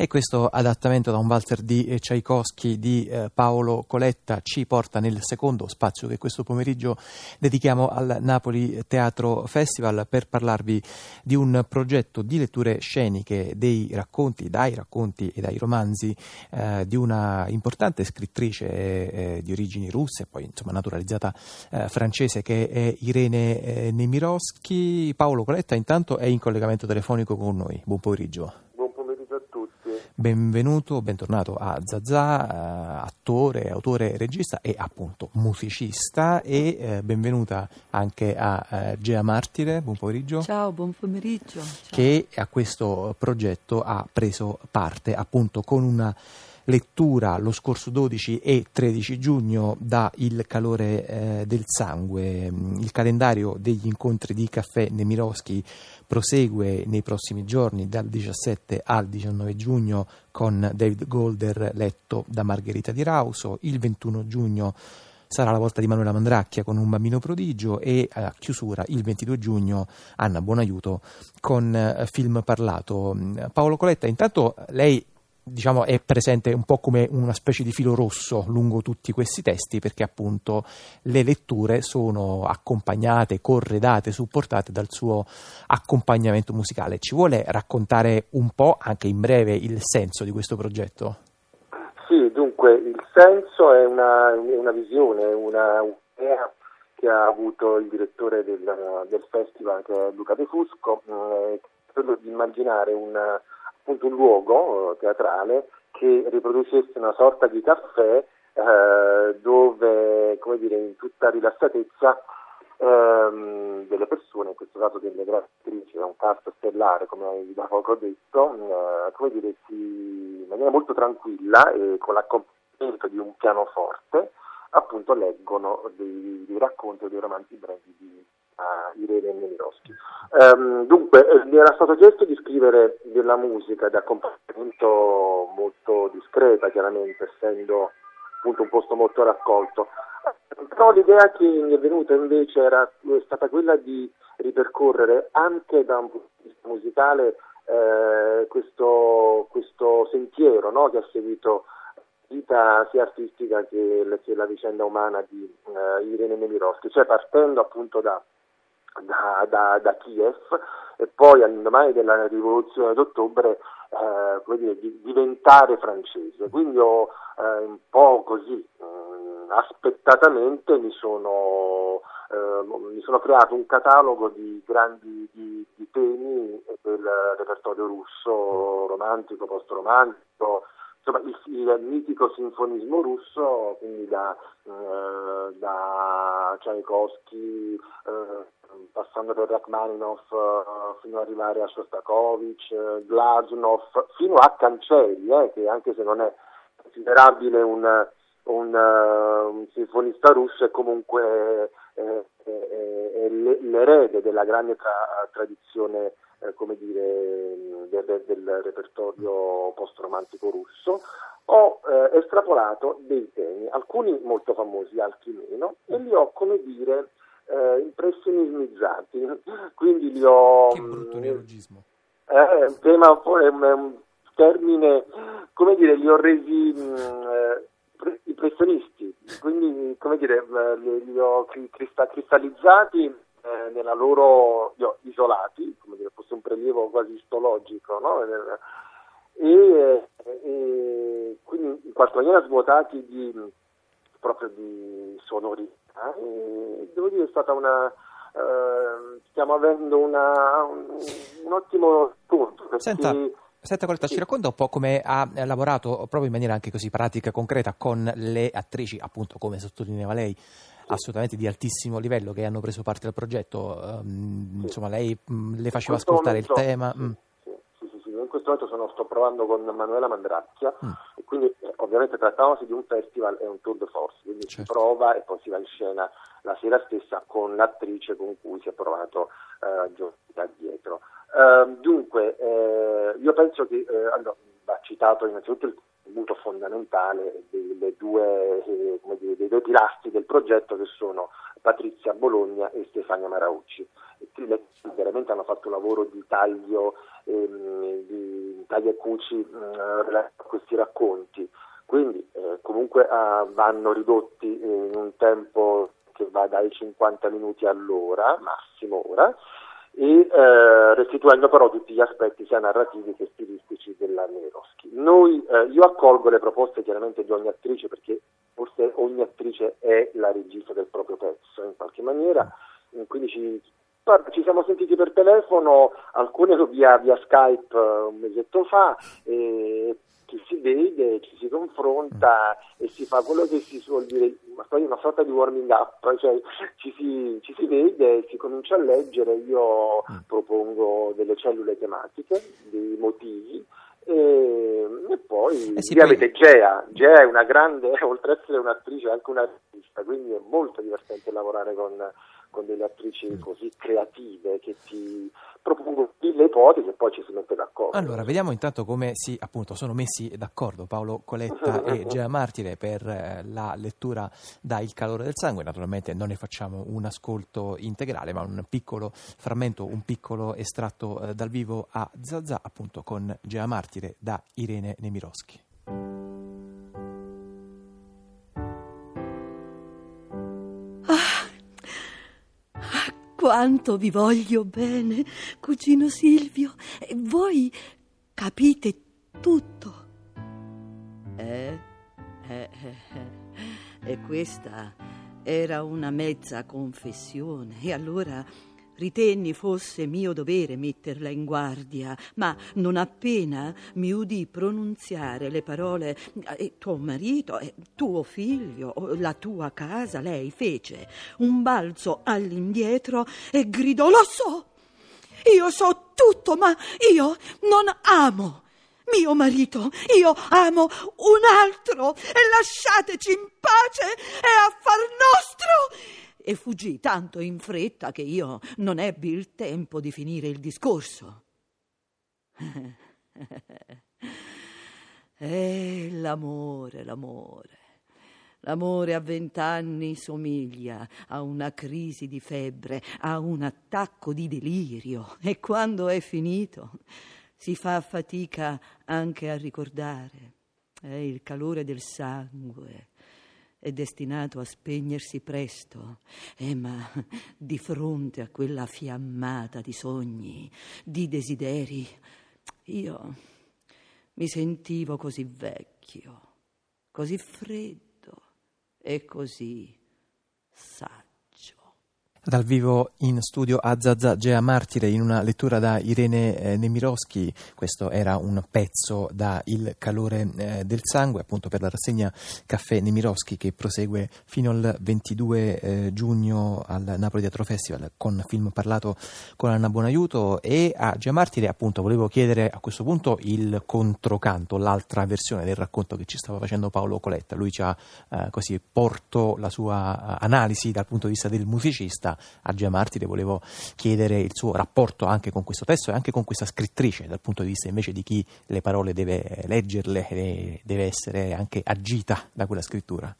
e questo adattamento da un valzer di eh, Tchaikovsky di eh, Paolo Coletta ci porta nel secondo spazio che questo pomeriggio dedichiamo al Napoli Teatro Festival per parlarvi di un progetto di letture sceniche dei racconti, dai racconti e dai romanzi eh, di una importante scrittrice eh, di origini russe, poi insomma naturalizzata eh, francese che è Irene eh, Nemirovsky. Paolo Coletta intanto è in collegamento telefonico con noi. Buon pomeriggio. Benvenuto, bentornato a Zazà, eh, attore, autore, regista e appunto musicista e eh, benvenuta anche a eh, Gea Martire, buon pomeriggio. Ciao, buon pomeriggio. Ciao. Che a questo progetto ha preso parte appunto con una lettura lo scorso 12 e 13 giugno da Il calore eh, del sangue. Il calendario degli incontri di caffè Nemirovsky prosegue nei prossimi giorni dal 17 al 19 giugno con David Golder letto da Margherita Di Rauso. Il 21 giugno sarà la volta di Manuela Mandracchia con un bambino prodigio e a chiusura il 22 giugno Anna Buonaiuto con eh, film parlato. Paolo Coletta, intanto lei diciamo, è presente un po' come una specie di filo rosso lungo tutti questi testi perché appunto le letture sono accompagnate, corredate, supportate dal suo accompagnamento musicale. Ci vuole raccontare un po', anche in breve, il senso di questo progetto? Sì, dunque il senso è una, una visione, una idea che ha avuto il direttore del, del festival che è Luca De Fusco, eh, quello di immaginare una appunto un luogo eh, teatrale che riproducesse una sorta di caffè eh, dove, come dire, in tutta rilassatezza ehm, delle persone, in questo caso delle attrici, è un cast stellare, come da poco ho detto, eh, come dire, si, in maniera molto tranquilla e con l'accompagnamento di un pianoforte, appunto leggono dei, dei racconti o dei romanzi brevi di uh, Irene Nemirovsky. Um, dunque, eh, mi era stato chiesto di scrivere della musica di accompagnamento molto discreta, chiaramente, essendo appunto un posto molto raccolto. Però l'idea che mi è venuta invece era è stata quella di ripercorrere anche da un punto di vista musicale eh, questo, questo, sentiero no, che ha seguito vita sia artistica che, che la vicenda umana di uh, Irene Nemirovsky, cioè partendo appunto da da, da, da, Kiev e poi all'indomani della rivoluzione d'ottobre eh, dire, di, diventare francese. Quindi ho eh, un po' così mh, mm, aspettatamente mi sono, eh, mi sono, creato un catalogo di grandi di, di temi del repertorio russo, romantico, post-romantico, insomma il, il, mitico sinfonismo russo, quindi da, eh, da Tchaikovsky, eh, passando per Rachmaninov uh, fino ad arrivare a Shostakovich, uh, Glazunov, fino a Cancelli, eh, che anche se non è considerabile un, un, uh, un sinfonista russo è comunque eh, l'erede della grande tra- tradizione eh, come dire, del, del repertorio post-romantico russo, ho eh, estrapolato dei temi, alcuni molto famosi, altri meno, e li ho, come dire, eh, impressionismizzati, quindi li ho... Che brutto neologismo. Eh, un tema, un, un termine, come dire, li ho resi mh, eh, impressionisti, quindi come dire, li, li ho cristallizzati eh, nella loro, li ho isolati, come dire, fosse un prelievo quasi istologico, no? e, e, quindi in qualche maniera svuotati di, proprio di sonorità e devo dire è stata una, eh, stiamo avendo una, un, un, ottimo spunto. Senta. Senta Coletta, sì. ci racconta un po' come ha lavorato proprio in maniera anche così pratica, concreta, con le attrici, appunto come sottolineava lei, assolutamente di altissimo livello che hanno preso parte al progetto. Um, sì. Insomma, lei mh, mm, le faceva ascoltare momento, il tema. Mm in questo momento sono, sto provando con Manuela Mandracchia mm. e quindi eh, ovviamente trattandosi di un festival è un tour de force, quindi certo. si prova e poi si va in scena la sera stessa con l'attrice con cui si è provato eh, da dietro. Uh, dunque, eh, io penso che eh, allora, va citato innanzitutto il contributo fondamentale due, eh, dire, dei due pilastri del progetto che sono Patrizia Bologna e Stefania Maraucci. E veramente hanno fatto un lavoro di taglio, ehm, di, taglia e cuci mh, a questi racconti. Quindi eh, comunque uh, vanno ridotti in un tempo che va dai 50 minuti all'ora, massimo ora, e eh, restituendo però tutti gli aspetti sia narrativi che stilistici della Neroschi. Noi, eh, io accolgo le proposte chiaramente di ogni attrice perché forse ogni attrice è la regista del proprio pezzo in qualche maniera, quindi ci, ci siamo sentiti per telefono, alcune via, via Skype eh, un mesetto fa e ci si vede, ci si confronta e si fa quello che si suol dire, una sorta di warming up, cioè ci si, ci si vede, si comincia a leggere, io mm. propongo delle cellule tematiche, dei motivi e, poi eh sì, poi... avete Gea, Gea è una grande, oltre ad essere un'attrice, anche una artista, quindi è molto divertente lavorare con con delle attrici mm. così creative che ti propongono le ipotesi e poi ci si mette d'accordo. Allora, vediamo intanto come si appunto sono messi d'accordo Paolo Coletta e Gea Martire per eh, la lettura da Il calore del sangue. Naturalmente non ne facciamo un ascolto integrale, ma un piccolo frammento, un piccolo estratto eh, dal vivo a Zazà, appunto con Gea Martire da Irene Nemirovsky. Quanto vi voglio bene, cugino Silvio, e voi capite tutto. Eh? Eh, eh, eh. E questa era una mezza confessione, e allora ritenni fosse mio dovere metterla in guardia, ma non appena mi udì pronunziare le parole tuo marito, tuo figlio, la tua casa, lei fece un balzo all'indietro e gridò: Lo so! Io so tutto, ma io non amo mio marito, io amo un altro e lasciateci in pace e a far nostro e fuggì tanto in fretta che io non ebbi il tempo di finire il discorso. E l'amore, l'amore. L'amore a vent'anni somiglia a una crisi di febbre, a un attacco di delirio e quando è finito si fa fatica anche a ricordare. È il calore del sangue, è destinato a spegnersi presto, eh, ma di fronte a quella fiammata di sogni, di desideri, io mi sentivo così vecchio, così freddo e così saggio. Dal vivo in studio a Zazà Gea Martire in una lettura da Irene eh, Nemirovsky, questo era un pezzo da Il calore eh, del sangue, appunto per la rassegna Caffè Nemirovsky che prosegue fino al 22 eh, giugno al Napoli Teatro Festival con film parlato con Anna Buonaiuto e a Gea Martire appunto volevo chiedere a questo punto il controcanto, l'altra versione del racconto che ci stava facendo Paolo Coletta, lui ci ha eh, così porto la sua analisi dal punto di vista del musicista a Gia Martire volevo chiedere il suo rapporto anche con questo testo e anche con questa scrittrice, dal punto di vista invece di chi le parole deve leggerle e deve essere anche agita da quella scrittura.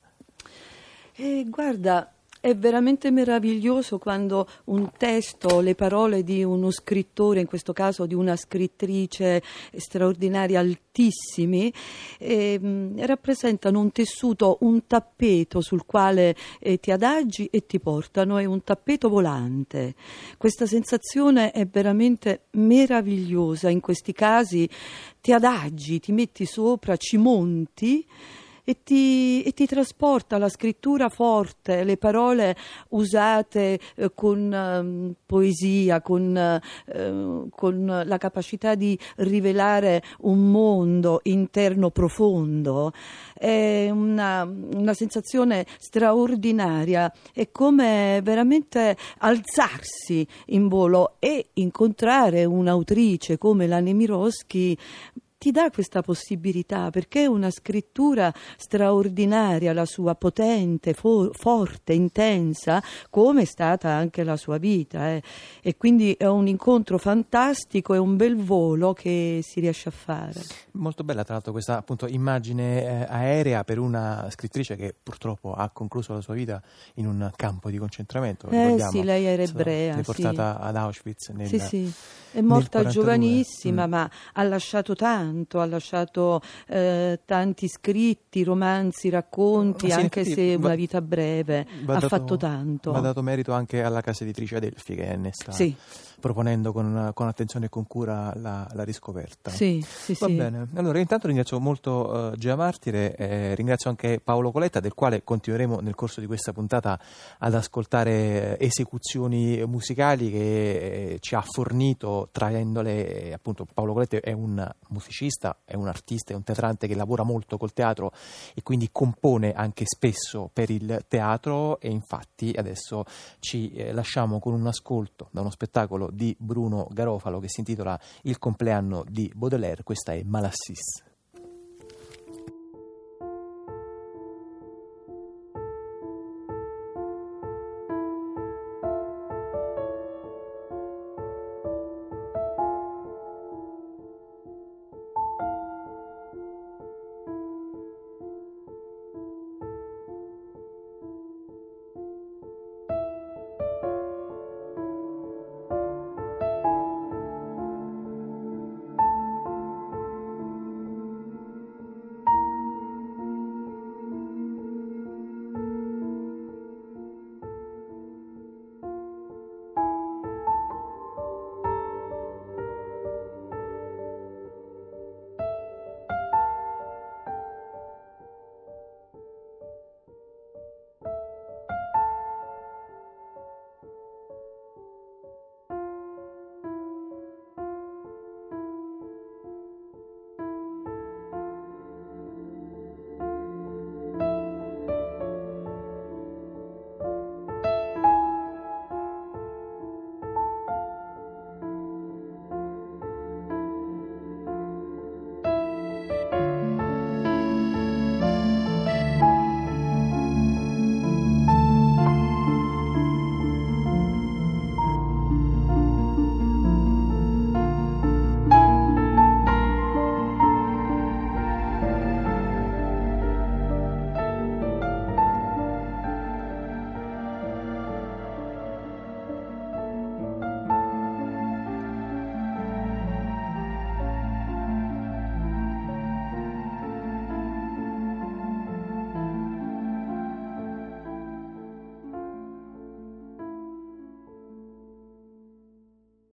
Eh, guarda, è veramente meraviglioso quando un testo, le parole di uno scrittore, in questo caso di una scrittrice straordinaria, altissimi, eh, rappresentano un tessuto, un tappeto sul quale eh, ti adagi e ti portano, è un tappeto volante. Questa sensazione è veramente meravigliosa. In questi casi ti adagi, ti metti sopra, ci monti e ti, e ti trasporta la scrittura forte, le parole usate eh, con eh, poesia, con, eh, con, la capacità di rivelare un mondo interno profondo. È una, una sensazione straordinaria, è come veramente alzarsi in volo e incontrare un'autrice come la Nemirovsky ti dà questa possibilità perché è una scrittura straordinaria, la sua potente, for- forte, intensa, come è stata anche la sua vita. Eh. E quindi è un incontro fantastico, è un bel volo che si riesce a fare. Molto bella, tra l'altro, questa appunto, immagine eh, aerea per una scrittrice che purtroppo ha concluso la sua vita in un campo di concentramento. Eh sì, lei era ebrea. Deportata sì. ad Auschwitz. Nel, sì, sì. È morta giovanissima, mm. ma ha lasciato tanto, ha lasciato eh, tanti scritti, romanzi, racconti, sì, anche se va, una vita breve, ha dato, fatto tanto. Ha dato merito anche alla casa editrice Adelphi che ne sta sì. Proponendo con, con, attenzione e con cura la, la riscoperta. Sì, sì, Va sì. bene, allora intanto ringrazio molto uh, Gia Martire, eh, ringrazio anche Paolo Coletta del quale continueremo nel corso di questa puntata ad ascoltare esecuzioni musicali che eh, ci ha fornito traendole, appunto Paolo Coletta è un musicista, è un artista, è un teatrante che lavora molto col teatro e quindi compone anche spesso per il teatro e infatti adesso ci eh, lasciamo con un ascolto da uno spettacolo di Bruno Garofalo che si intitola Il compleanno di Baudelaire, questa è Malassis.